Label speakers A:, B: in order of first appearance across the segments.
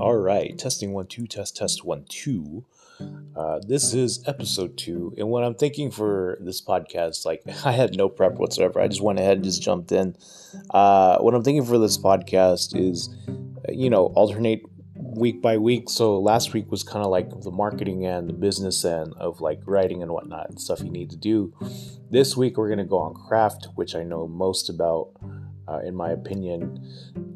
A: All right, testing one, two, test, test one, two. Uh, this is episode two, and what I'm thinking for this podcast, like I had no prep whatsoever. I just went ahead and just jumped in. Uh, what I'm thinking for this podcast is, you know, alternate week by week. So last week was kind of like the marketing and the business end of like writing and whatnot and stuff you need to do. This week we're gonna go on craft, which I know most about uh, in my opinion.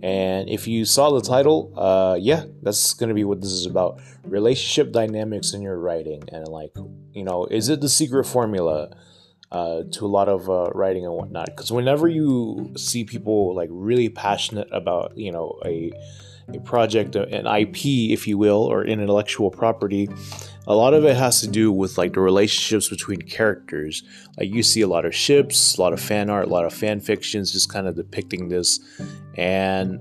A: And if you saw the title, uh, yeah, that's going to be what this is about relationship dynamics in your writing. And, like, you know, is it the secret formula? Uh, to a lot of uh, writing and whatnot. Because whenever you see people like really passionate about, you know, a a project, an IP, if you will, or intellectual property, a lot of it has to do with like the relationships between characters. Like you see a lot of ships, a lot of fan art, a lot of fan fictions just kind of depicting this. And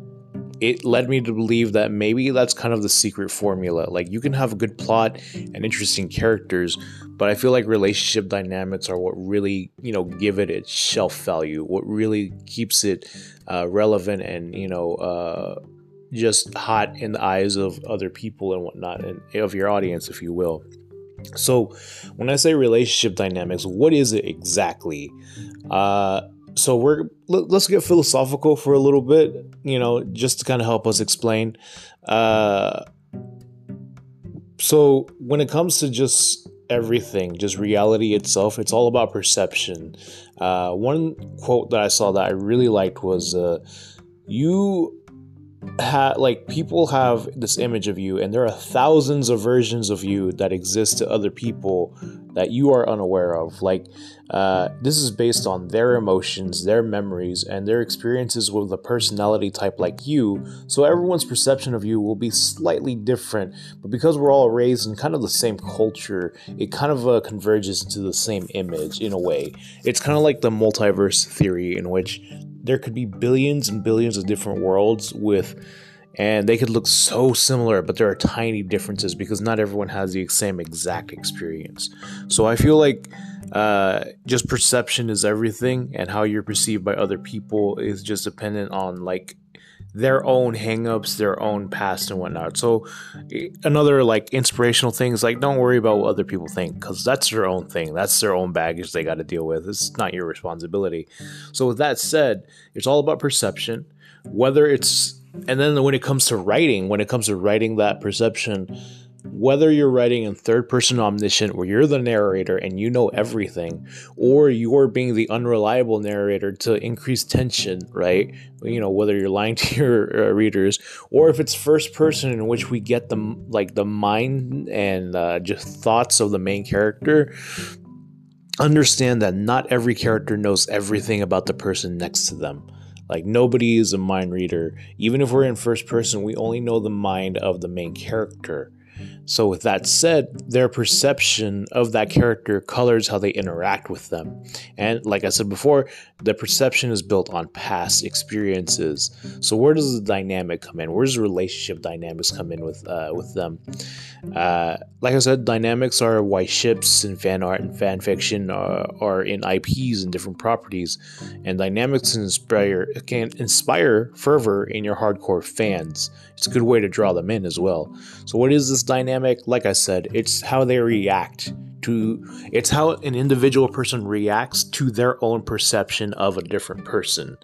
A: it led me to believe that maybe that's kind of the secret formula. Like you can have a good plot and interesting characters, but I feel like relationship dynamics are what really, you know, give it its shelf value, what really keeps it uh, relevant and, you know, uh, just hot in the eyes of other people and whatnot, and of your audience, if you will. So, when I say relationship dynamics, what is it exactly? Uh, so we're let's get philosophical for a little bit, you know, just to kind of help us explain. Uh, so when it comes to just everything, just reality itself, it's all about perception. Uh, one quote that I saw that I really liked was, uh, "You ha- like people have this image of you and there are thousands of versions of you that exist to other people that you are unaware of. Like uh, this is based on their emotions their memories and their experiences with a personality type like you. So everyone's perception of you will be slightly different but because we're all raised in kind of the same culture it kind of uh, converges into the same image in a way. It's kind of like the multiverse theory in which there could be billions and billions of different worlds with and they could look so similar but there are tiny differences because not everyone has the same exact experience. So i feel like uh, just perception is everything and how you're perceived by other people is just dependent on like their own hangups, their own past and whatnot. So another like inspirational thing is like don't worry about what other people think because that's their own thing. That's their own baggage they got to deal with. It's not your responsibility. So with that said, it's all about perception. Whether it's and then when it comes to writing, when it comes to writing that perception, whether you're writing in third person omniscient where you're the narrator and you know everything or you're being the unreliable narrator to increase tension right? You know whether you're lying to your uh, readers or if it's first person in which we get the like the mind and uh, just thoughts of the main character understand that not every character knows everything about the person next to them. Like nobody is a mind reader. Even if we're in first person we only know the mind of the main character so, with that said, their perception of that character colors how they interact with them. And, like I said before, the perception is built on past experiences. So, where does the dynamic come in? Where does the relationship dynamics come in with uh, with them? Uh, like I said, dynamics are why ships and fan art and fan fiction are, are in IPs and different properties, and dynamics inspire can inspire fervor in your hardcore fans. It's a good way to draw them in as well. So, what is this dynamic? Like I said, it's how they react to it's how an individual person reacts to their own perception of a different person.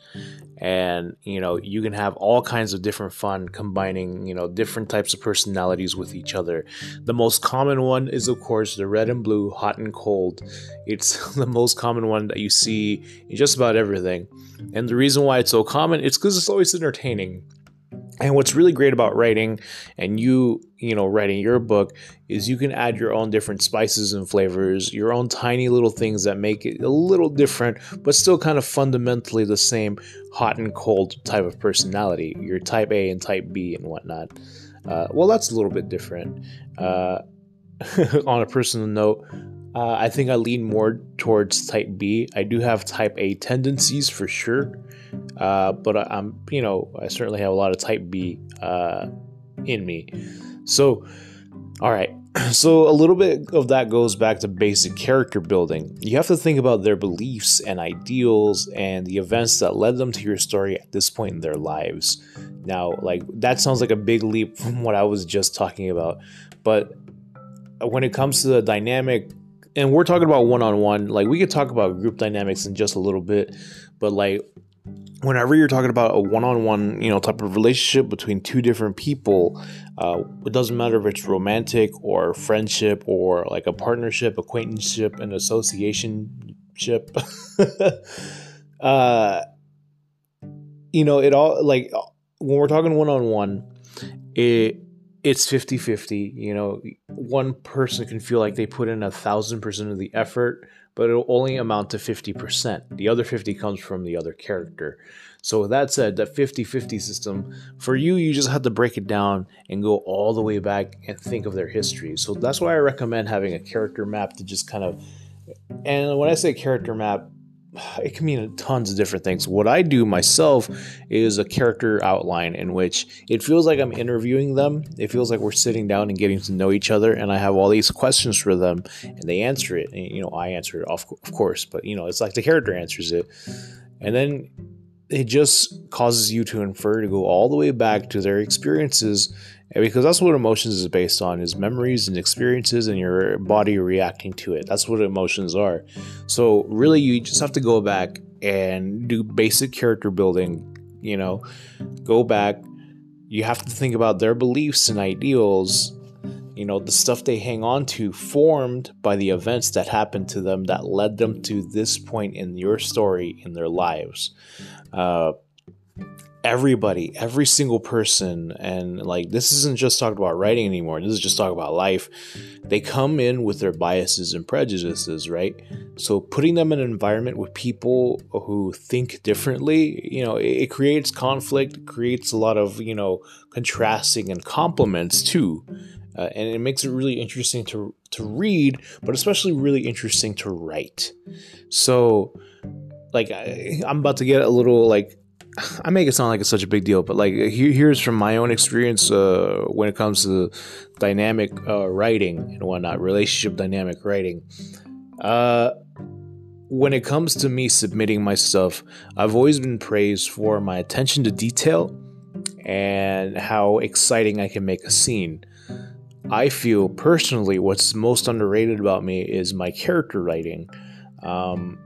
A: And you know you can have all kinds of different fun combining you know different types of personalities with each other. The most common one is of course the red and blue hot and cold. It's the most common one that you see in just about everything. And the reason why it's so common it's because it's always entertaining. And what's really great about writing and you, you know, writing your book is you can add your own different spices and flavors, your own tiny little things that make it a little different, but still kind of fundamentally the same hot and cold type of personality, your type A and type B and whatnot. Uh, well, that's a little bit different. Uh, on a personal note, uh, I think I lean more towards type B. I do have type A tendencies for sure. Uh, but I, am you know, I certainly have a lot of Type B uh, in me. So, all right. So, a little bit of that goes back to basic character building. You have to think about their beliefs and ideals and the events that led them to your story at this point in their lives. Now, like that sounds like a big leap from what I was just talking about, but when it comes to the dynamic, and we're talking about one on one, like we could talk about group dynamics in just a little bit, but like whenever you're talking about a one-on-one you know type of relationship between two different people uh, it doesn't matter if it's romantic or friendship or like a partnership acquaintanceship and associationship. Uh you know it all like when we're talking one-on-one it it's 50-50 you know one person can feel like they put in a thousand percent of the effort but it'll only amount to 50%. The other 50 comes from the other character. So with that said, that 50-50 system, for you, you just have to break it down and go all the way back and think of their history. So that's why I recommend having a character map to just kind of and when I say character map, it can mean tons of different things. What I do myself is a character outline in which it feels like I'm interviewing them. It feels like we're sitting down and getting to know each other, and I have all these questions for them, and they answer it. And, you know, I answer it, of, of course, but you know, it's like the character answers it, and then it just causes you to infer to go all the way back to their experiences because that's what emotions is based on is memories and experiences and your body reacting to it. That's what emotions are. So really you just have to go back and do basic character building you know? Go back. You have to think about their beliefs and ideals you know the stuff they hang on to formed by the events that happened to them that led them to this point in your story in their lives. Uh, everybody, every single person, and like this isn't just talking about writing anymore. This is just talking about life. They come in with their biases and prejudices, right? So putting them in an environment with people who think differently, you know, it, it creates conflict, creates a lot of you know contrasting and compliments too. Uh, and it makes it really interesting to to read, but especially really interesting to write. So, like, I, I'm about to get a little like I make it sound like it's such a big deal, but like here, here's from my own experience uh, when it comes to dynamic uh, writing and whatnot, relationship dynamic writing. Uh, when it comes to me submitting my stuff, I've always been praised for my attention to detail and how exciting I can make a scene. I feel personally what's most underrated about me is my character writing. Um,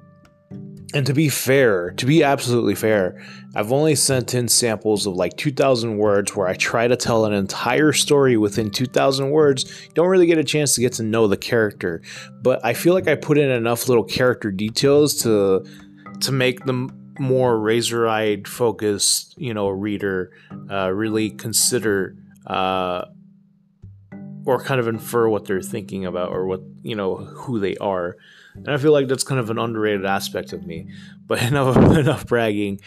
A: and to be fair, to be absolutely fair, I've only sent in samples of like 2,000 words where I try to tell an entire story within 2,000 words. Don't really get a chance to get to know the character, but I feel like I put in enough little character details to to make the more razor-eyed focused, you know, reader uh, really consider uh, or kind of infer what they're thinking about or what you know who they are. And I feel like that's kind of an underrated aspect of me. But enough enough bragging.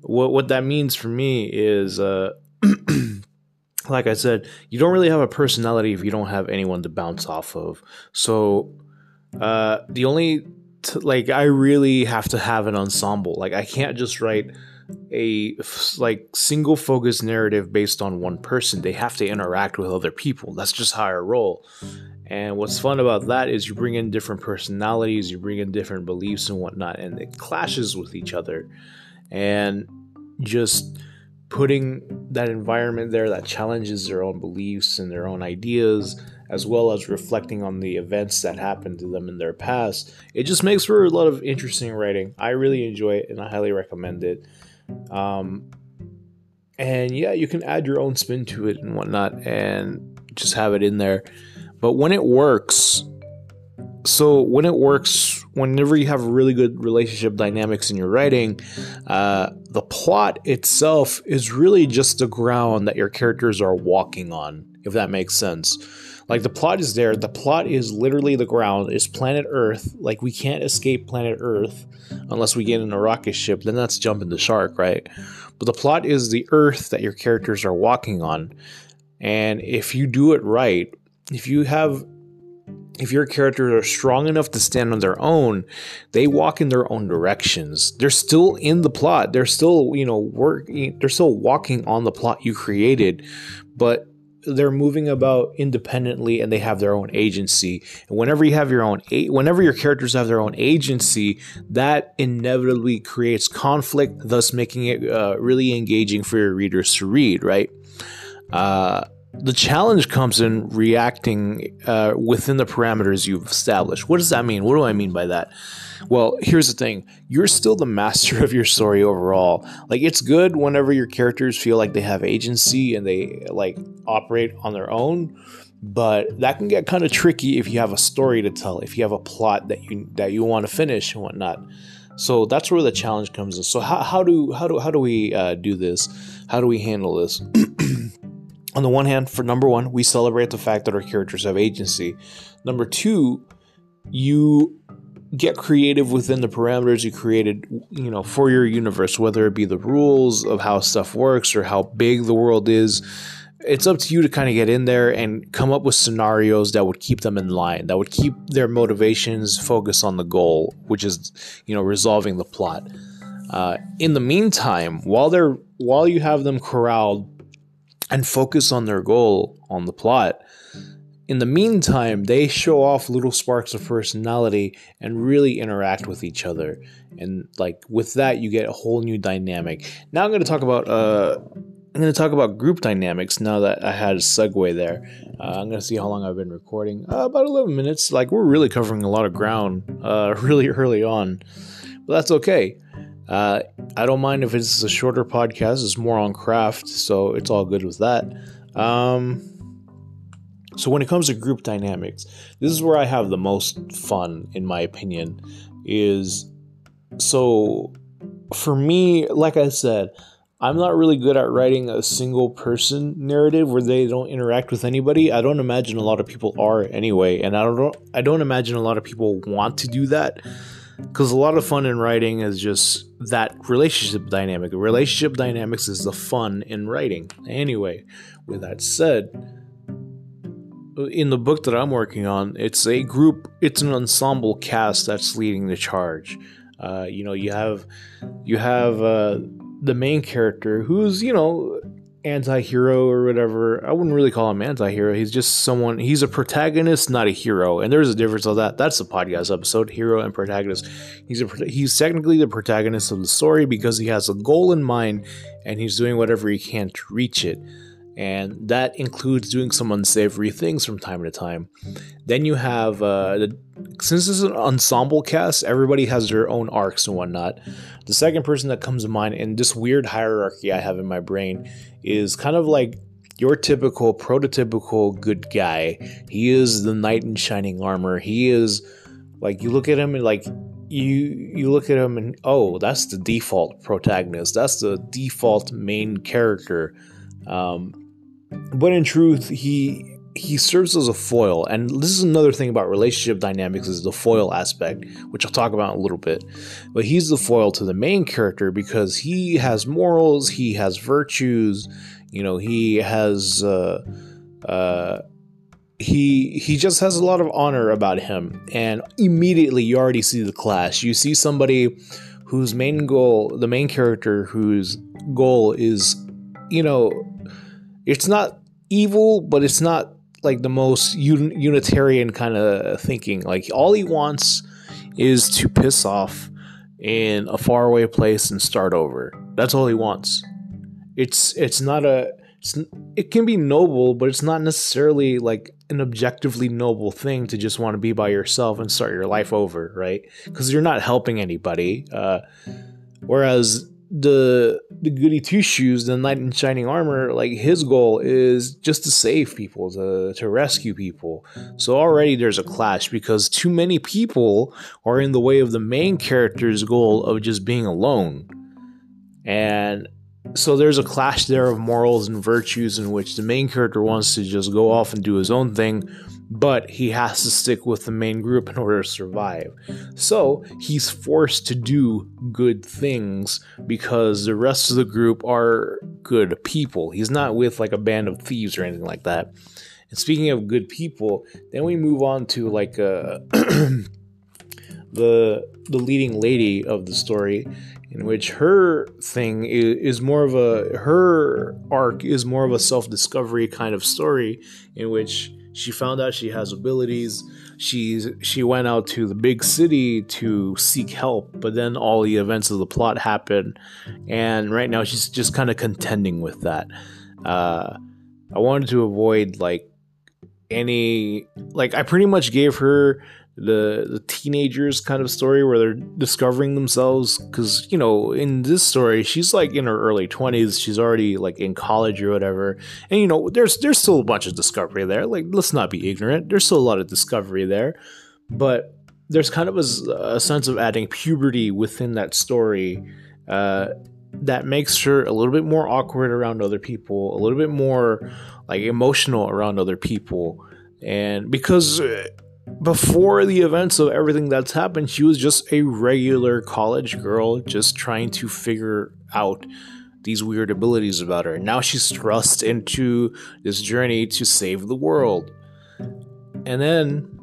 A: What what that means for me is uh like I said, you don't really have a personality if you don't have anyone to bounce off of. So uh the only t- like I really have to have an ensemble. Like I can't just write a like single focus narrative based on one person. They have to interact with other people. That's just how I roll. And what's fun about that is you bring in different personalities, you bring in different beliefs and whatnot, and it clashes with each other. And just putting that environment there that challenges their own beliefs and their own ideas, as well as reflecting on the events that happened to them in their past, it just makes for a lot of interesting writing. I really enjoy it and I highly recommend it. Um, and yeah, you can add your own spin to it and whatnot and just have it in there. But when it works, so when it works, whenever you have really good relationship dynamics in your writing, uh, the plot itself is really just the ground that your characters are walking on, if that makes sense. Like the plot is there, the plot is literally the ground, is planet Earth. Like we can't escape planet Earth unless we get in a rocket ship, then that's jumping the shark, right? But the plot is the Earth that your characters are walking on. And if you do it right, if you have if your characters are strong enough to stand on their own, they walk in their own directions. They're still in the plot. They're still, you know, work they're still walking on the plot you created, but they're moving about independently and they have their own agency. And whenever you have your own whenever your characters have their own agency, that inevitably creates conflict, thus making it uh, really engaging for your readers to read, right? Uh, the challenge comes in reacting uh, within the parameters you've established. What does that mean? What do I mean by that? Well, here's the thing you're still the master of your story overall. Like, it's good whenever your characters feel like they have agency and they like operate on their own. But that can get kind of tricky if you have a story to tell, if you have a plot that you that you want to finish and whatnot. So that's where the challenge comes in. So how, how do how do how do we uh, do this? How do we handle this? on the one hand, for number one, we celebrate the fact that our characters have agency. Number two, you get creative within the parameters you created, you know, for your universe, whether it be the rules of how stuff works or how big the world is. It's up to you to kind of get in there and come up with scenarios that would keep them in line, that would keep their motivations focused on the goal, which is, you know, resolving the plot. Uh, in the meantime, while they're while you have them corralled and focus on their goal, on the plot. In the meantime, they show off little sparks of personality and really interact with each other. And like with that, you get a whole new dynamic. Now I'm going to talk about uh, I'm going to talk about group dynamics. Now that I had a segue there, uh, I'm going to see how long I've been recording. Uh, about 11 minutes. Like we're really covering a lot of ground uh, really early on, but that's okay. Uh, I don't mind if it's a shorter podcast. It's more on craft, so it's all good with that. Um, so when it comes to group dynamics, this is where I have the most fun, in my opinion. Is so for me, like I said, I'm not really good at writing a single person narrative where they don't interact with anybody. I don't imagine a lot of people are anyway, and I don't I don't imagine a lot of people want to do that because a lot of fun in writing is just that relationship dynamic. Relationship dynamics is the fun in writing. Anyway, with that said, in the book that I'm working on, it's a group, it's an ensemble cast that's leading the charge. Uh, you know, you have you have uh, the main character who's you know anti-hero or whatever. I wouldn't really call him anti-hero. He's just someone he's a protagonist, not a hero. And there's a difference of that. That's the podcast episode, hero and protagonist. He's a he's technically the protagonist of the story because he has a goal in mind and he's doing whatever he can to reach it. And that includes doing some unsavory things from time to time. Then you have uh, the, since this is an ensemble cast, everybody has their own arcs and whatnot. The second person that comes to mind in this weird hierarchy I have in my brain is kind of like your typical prototypical good guy. He is the knight in shining armor. He is like you look at him and like you you look at him and oh, that's the default protagonist. That's the default main character. Um, but in truth, he he serves as a foil. And this is another thing about relationship dynamics is the foil aspect which i'll talk about in a little bit. But he's the foil to the main character because he has morals he has virtues you know he has uh, uh, he he just has a lot of honor about him. And immediately you already see the clash. You see somebody whose main goal the main character whose goal is you know it's not evil but it's not like the most un- unitarian kind of thinking. Like all he wants is to piss off in a faraway place and start over. That's all he wants. It's it's not a it's, it can be noble, but it's not necessarily like an objectively noble thing to just want to be by yourself and start your life over, right? Because you're not helping anybody. Uh, whereas the the goody two shoes, the knight in shining armor, like his goal is just to save people, to to rescue people. So already there's a clash because too many people are in the way of the main character's goal of just being alone. And so there's a clash there of morals and virtues in which the main character wants to just go off and do his own thing but he has to stick with the main group in order to survive. So he's forced to do good things because the rest of the group are good people. He's not with like a band of thieves or anything like that. And speaking of good people, then we move on to like uh, the the leading lady of the story, in which her thing is, is more of a her arc is more of a self-discovery kind of story in which she found out she has abilities. She's she went out to the big city to seek help but then all the events of the plot happen. And right now she's just kind of contending with that. Uh i wanted to avoid like any like i pretty much gave her the the teenagers kind of story where they're discovering themselves because you know in this story she's like in her early 20s she's already like in college or whatever and you know there's there's still a bunch of discovery there like let's not be ignorant there's still a lot of discovery there but there's kind of a, a sense of adding puberty within that story uh, that makes her a little bit more awkward around other people a little bit more like emotional around other people and because uh, before the events of everything that's happened, she was just a regular college girl just trying to figure out these weird abilities about her. Now she's thrust into this journey to save the world. And then,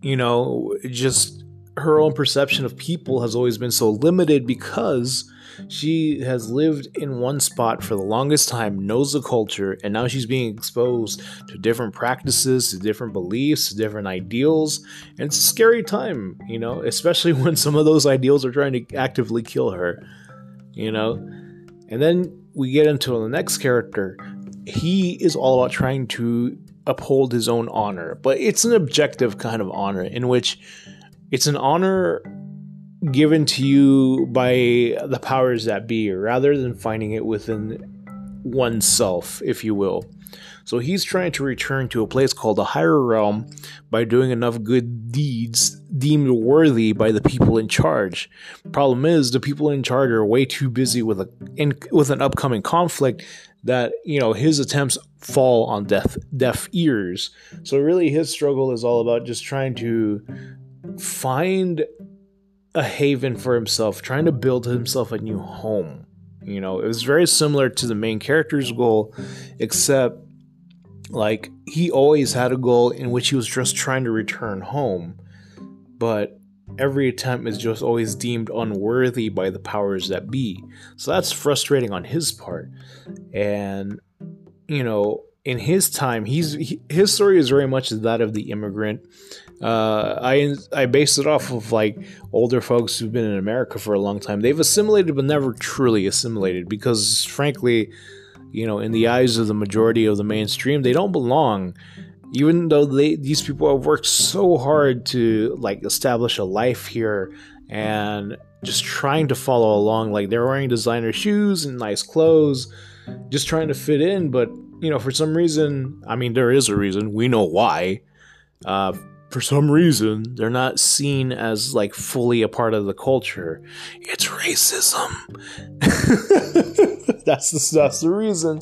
A: you know, just her own perception of people has always been so limited because she has lived in one spot for the longest time, knows the culture, and now she's being exposed to different practices, to different beliefs, to different ideals. And it's a scary time, you know, especially when some of those ideals are trying to actively kill her, you know. And then we get into the next character. He is all about trying to uphold his own honor, but it's an objective kind of honor in which it's an honor given to you by the powers that be rather than finding it within oneself, if you will. So he's trying to return to a place called the higher realm by doing enough good deeds deemed worthy by the people in charge. Problem is, the people in charge are way too busy with a in, with an upcoming conflict that you know his attempts fall on deaf deaf ears. So really, his struggle is all about just trying to find a haven for himself, trying to build himself a new home. You know, it was very similar to the main character's goal, except like he always had a goal in which he was just trying to return home, but every attempt is just always deemed unworthy by the powers that be. So that's frustrating on his part. And, you know, in his time, he's he, his story is very much that of the immigrant uh, I I based it off of like older folks who've been in America for a long time. They've assimilated, but never truly assimilated because, frankly, you know, in the eyes of the majority of the mainstream, they don't belong. Even though they these people have worked so hard to like establish a life here and just trying to follow along, like they're wearing designer shoes and nice clothes, just trying to fit in. But you know, for some reason, I mean, there is a reason. We know why. Uh, for some reason they're not seen as like fully a part of the culture. It's racism. that's the that's the reason.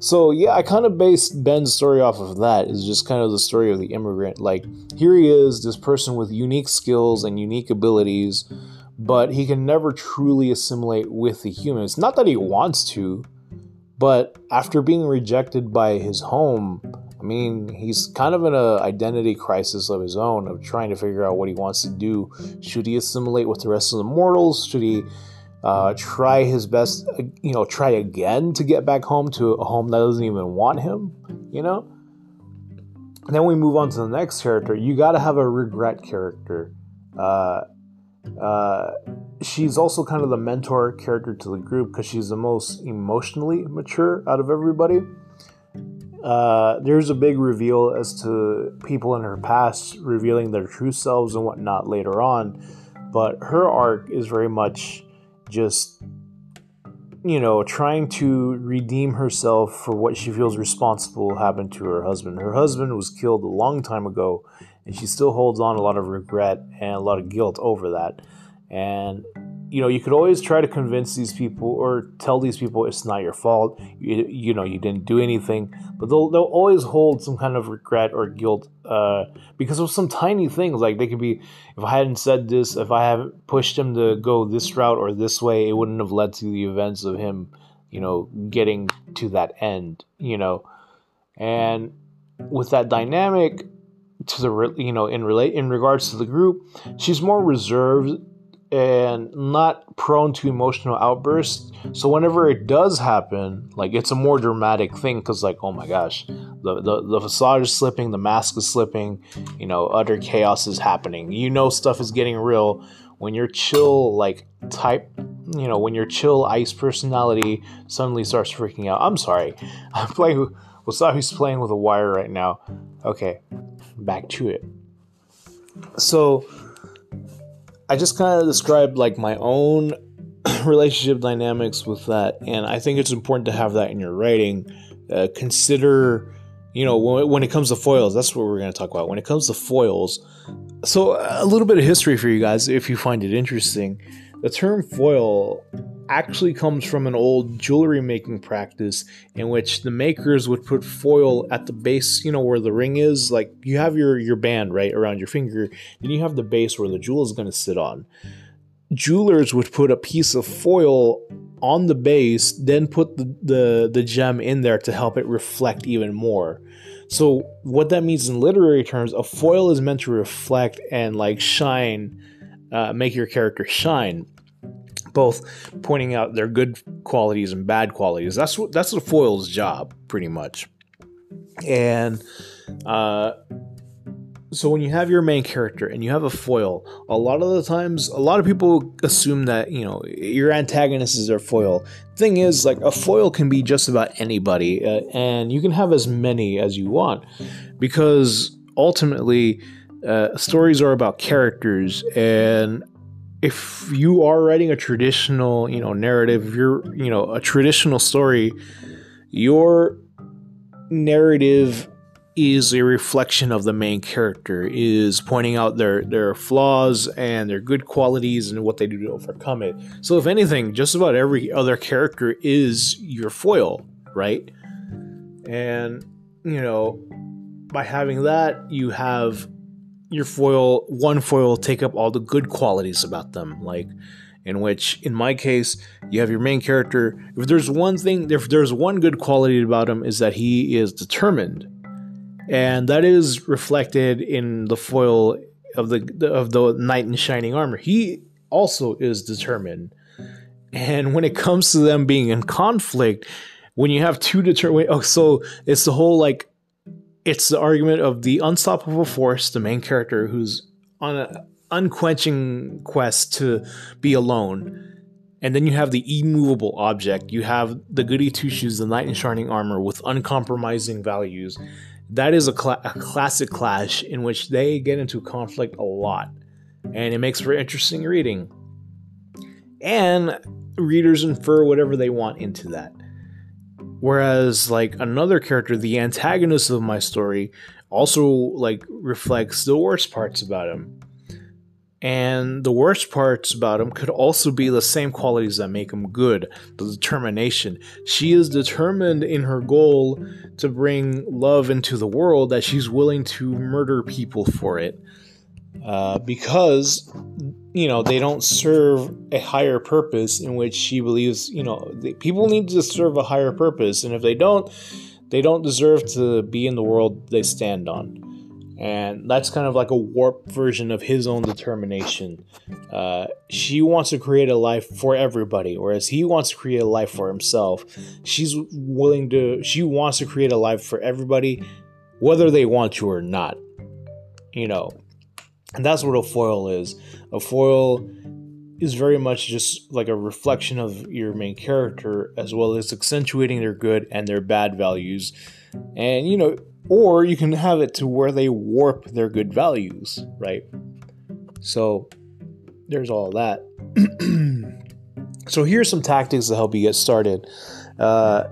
A: So yeah, I kind of based Ben's story off of that. Is just kind of the story of the immigrant. Like here he is, this person with unique skills and unique abilities, but he can never truly assimilate with the humans. Not that he wants to, but after being rejected by his home I mean, he's kind of in an identity crisis of his own of trying to figure out what he wants to do. Should he assimilate with the rest of the mortals? Should he uh, try his best, you know, try again to get back home to a home that doesn't even want him, you know? And then we move on to the next character. You got to have a regret character. Uh, uh, she's also kind of the mentor character to the group because she's the most emotionally mature out of everybody. Uh, there's a big reveal as to people in her past revealing their true selves and whatnot later on, but her arc is very much just, you know, trying to redeem herself for what she feels responsible happened to her husband. Her husband was killed a long time ago, and she still holds on a lot of regret and a lot of guilt over that. And you know, you could always try to convince these people or tell these people it's not your fault. You, you know, you didn't do anything, but they'll they'll always hold some kind of regret or guilt uh, because of some tiny things. Like they could be, if I hadn't said this, if I haven't pushed him to go this route or this way, it wouldn't have led to the events of him, you know, getting to that end. You know, and with that dynamic to the you know in relate in regards to the group, she's more reserved and not prone to emotional outbursts. So whenever it does happen, like it's a more dramatic thing because, like, oh my gosh, the, the the facade is slipping, the mask is slipping, you know, utter chaos is happening. You know, stuff is getting real when you're chill, like type. You know, when your chill ice personality suddenly starts freaking out. I'm sorry, I'm playing. Wasabi's playing with a wire right now. Okay, back to it. So I just kind of described like my own relationship dynamics with that, and I think it's important to have that in your writing. Uh, consider, you know, when, when it comes to foils, that's what we're going to talk about. When it comes to foils, so a little bit of history for you guys if you find it interesting. The term foil actually comes from an old jewelry making practice in which the makers would put foil at the base, you know, where the ring is. Like you have your, your band right around your finger, then you have the base where the jewel is going to sit on. Jewelers would put a piece of foil on the base, then put the, the, the gem in there to help it reflect even more. So, what that means in literary terms, a foil is meant to reflect and like shine, uh, make your character shine both pointing out their good qualities and bad qualities. That's what that's the foil's job, pretty much. And uh, so when you have your main character and you have a foil, a lot of the times, a lot of people assume that you know your antagonist is their foil. Thing is, like a foil can be just about anybody, uh, and you can have as many as you want, because ultimately. Uh, stories are about characters, and if you are writing a traditional, you know, narrative, you're, you know, a traditional story, your narrative is a reflection of the main character, is pointing out their their flaws and their good qualities and what they do to overcome it. So if anything, just about every other character is your foil, right? And you know, by having that, you have your foil, one foil, take up all the good qualities about them. Like, in which, in my case, you have your main character. If there's one thing, if there's one good quality about him, is that he is determined, and that is reflected in the foil of the of the knight in shining armor. He also is determined, and when it comes to them being in conflict, when you have two determined, oh, so it's the whole like it's the argument of the unstoppable force, the main character who's on an unquenching quest to be alone. And then you have the immovable object. You have the goody two shoes, the knight in shining armor with uncompromising values. That is a, cl- a classic clash in which they get into conflict a lot. And it makes for interesting reading. And readers infer whatever they want into that. Whereas, like another character, the antagonist of my story, also like reflects the worst parts about him. And the worst parts about him could also be the same qualities that make him good the determination. She is determined in her goal to bring love into the world that she's willing to murder people for it. Uh, because you know they don't serve a higher purpose in which she believes you know people need to serve a higher purpose. And if they don't they don't deserve to be in the world they stand on. And that's kind of like a warped version of his own determination. Uh, she wants to create a life for everybody whereas he wants to create a life for himself. She's willing to she wants to create a life for everybody whether they want to or not. You know and that's what a foil is. A foil is very much just like a reflection of your main character as well as accentuating their good and their bad values. And you know, or you can have it to where they warp their good values, right? So there's all that. so here's some tactics to help you get started. Uh,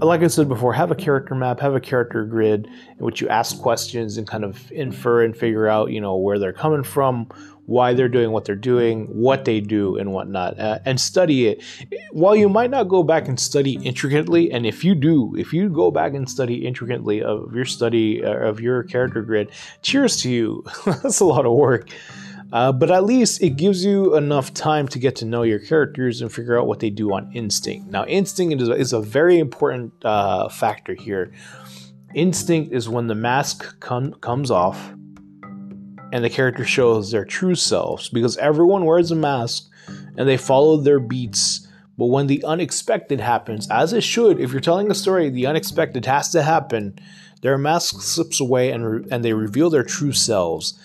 A: like I said before, have a character map, have a character grid in which you ask questions and kind of infer and figure out, you know, where they're coming from, why they're doing what they're doing, what they do, and whatnot, uh, and study it. While you might not go back and study intricately, and if you do, if you go back and study intricately of your study uh, of your character grid, cheers to you. That's a lot of work. Uh, but at least it gives you enough time to get to know your characters and figure out what they do on instinct. Now, instinct is a, is a very important uh, factor here. Instinct is when the mask com- comes off and the character shows their true selves because everyone wears a mask and they follow their beats. But when the unexpected happens, as it should, if you're telling a story, the unexpected has to happen. Their mask slips away and, re- and they reveal their true selves.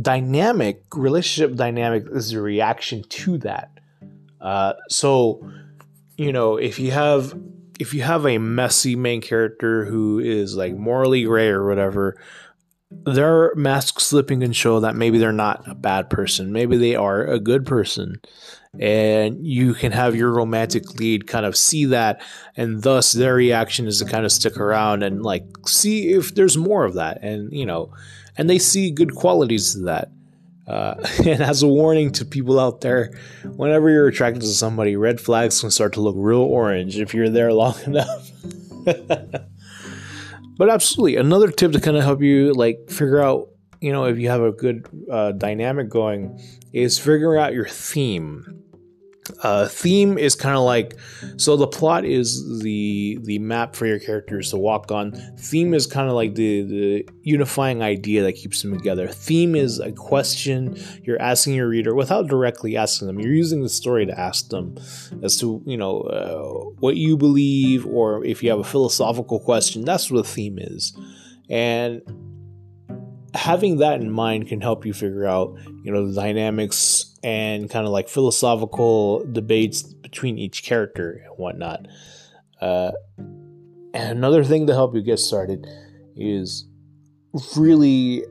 A: Dynamic, relationship dynamic is a reaction to that. Uh, so, you know, if you have if you have a messy main character who is like morally gray or whatever, their mask slipping can show that maybe they're not a bad person. Maybe they are a good person. And you can have your romantic lead kind of see that, and thus their reaction is to kind of stick around and like see if there's more of that. And, you know, and they see good qualities to that. Uh, and as a warning to people out there, whenever you're attracted to somebody, red flags can start to look real orange if you're there long enough. but absolutely, another tip to kind of help you like figure out, you know, if you have a good uh, dynamic going, is figuring out your theme uh, theme is kind of like so the plot is the the map for your characters to walk on. Theme is kind of like the the unifying idea that keeps them together. Theme is a question you're asking your reader without directly asking them. You're using the story to ask them as to you know uh, what you believe or if you have a philosophical question that's what a theme is. And having that in mind can help you figure out you know the dynamics and kind of like philosophical debates between each character and whatnot. Uh, and another thing to help you get started is really,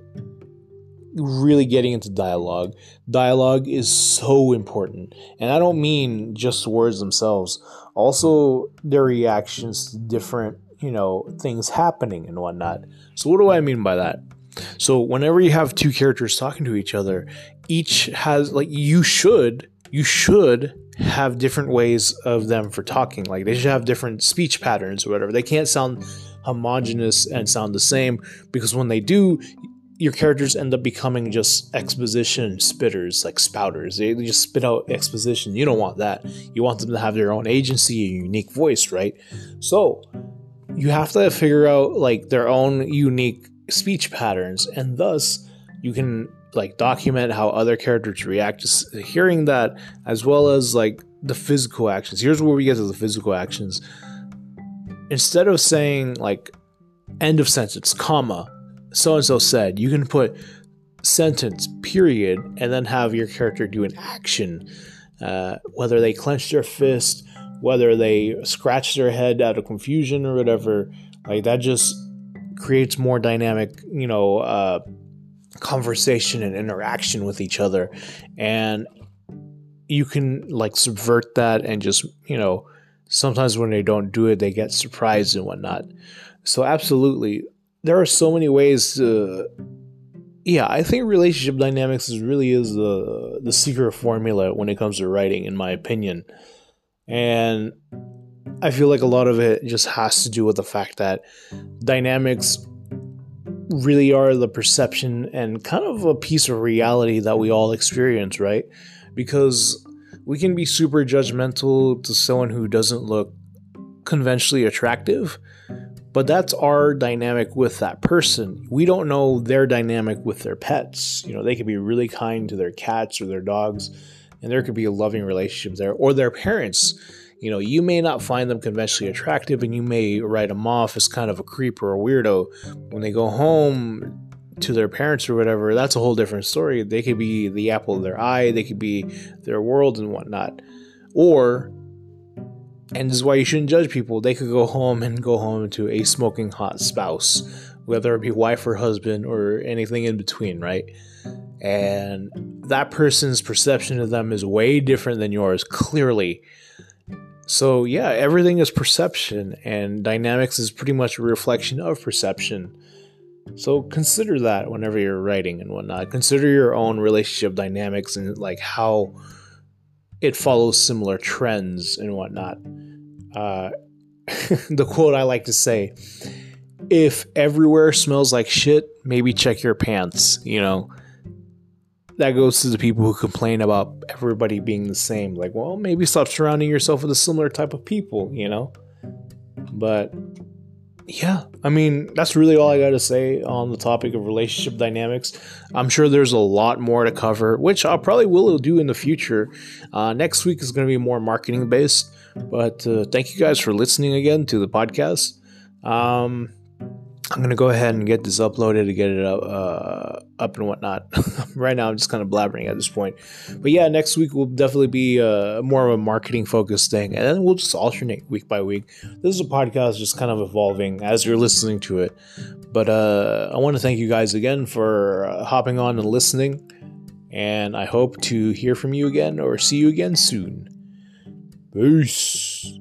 A: really getting into dialogue. Dialogue is so important. And I don't mean just words themselves, also their reactions to different, you know, things happening and whatnot. So, what do I mean by that? So whenever you have two characters talking to each other, each has like you should you should have different ways of them for talking. Like they should have different speech patterns or whatever. They can't sound homogenous and sound the same because when they do, your characters end up becoming just exposition spitters, like spouters. They just spit out exposition. You don't want that. You want them to have their own agency and unique voice, right? So you have to figure out like their own unique speech patterns, and thus you can like document how other characters react to hearing that, as well as like the physical actions. Here's where we get to the physical actions. Instead of saying like end of sentence, comma, so and so said, you can put sentence, period, and then have your character do an action. Uh, whether they clench their fist, whether they scratch their head out of confusion or whatever, like that just creates more dynamic, you know, uh, conversation and interaction with each other. And you can like subvert that and just, you know, sometimes when they don't do it, they get surprised and whatnot. So, absolutely, there are so many ways to. Yeah, I think relationship dynamics is really is the the secret formula when it comes to writing, in my opinion. And I feel like a lot of it just has to do with the fact that dynamics really are the perception and kind of a piece of reality that we all experience, right? Because we can be super judgmental to someone who doesn't look conventionally attractive, but that's our dynamic with that person. We don't know their dynamic with their pets. You know, they could be really kind to their cats or their dogs, and there could be a loving relationship there, or their parents you know, you may not find them conventionally attractive and you may write them off as kind of a creep or a weirdo. When they go home to their parents or whatever, that's a whole different story. They could be the apple of their eye, they could be their world and whatnot. Or, and this is why you shouldn't judge people, they could go home and go home to a smoking hot spouse, whether it be wife or husband or anything in between, right? And that person's perception of them is way different than yours, clearly. So, yeah, everything is perception, and dynamics is pretty much a reflection of perception. So, consider that whenever you're writing and whatnot. Consider your own relationship dynamics and like how it follows similar trends and whatnot. Uh, the quote I like to say if everywhere smells like shit, maybe check your pants, you know that goes to the people who complain about everybody being the same. Like, well, maybe stop surrounding yourself with a similar type of people, you know? But yeah, I mean, that's really all I got to say on the topic of relationship dynamics. I'm sure there's a lot more to cover, which I probably will do in the future. Uh, next week is going to be more marketing based, but uh, thank you guys for listening again to the podcast. Um, I'm gonna go ahead and get this uploaded to get it up, uh, up and whatnot. right now, I'm just kind of blabbering at this point, but yeah, next week will definitely be uh, more of a marketing focused thing, and then we'll just alternate week by week. This is a podcast just kind of evolving as you're listening to it. But uh, I want to thank you guys again for uh, hopping on and listening, and I hope to hear from you again or see you again soon. Peace.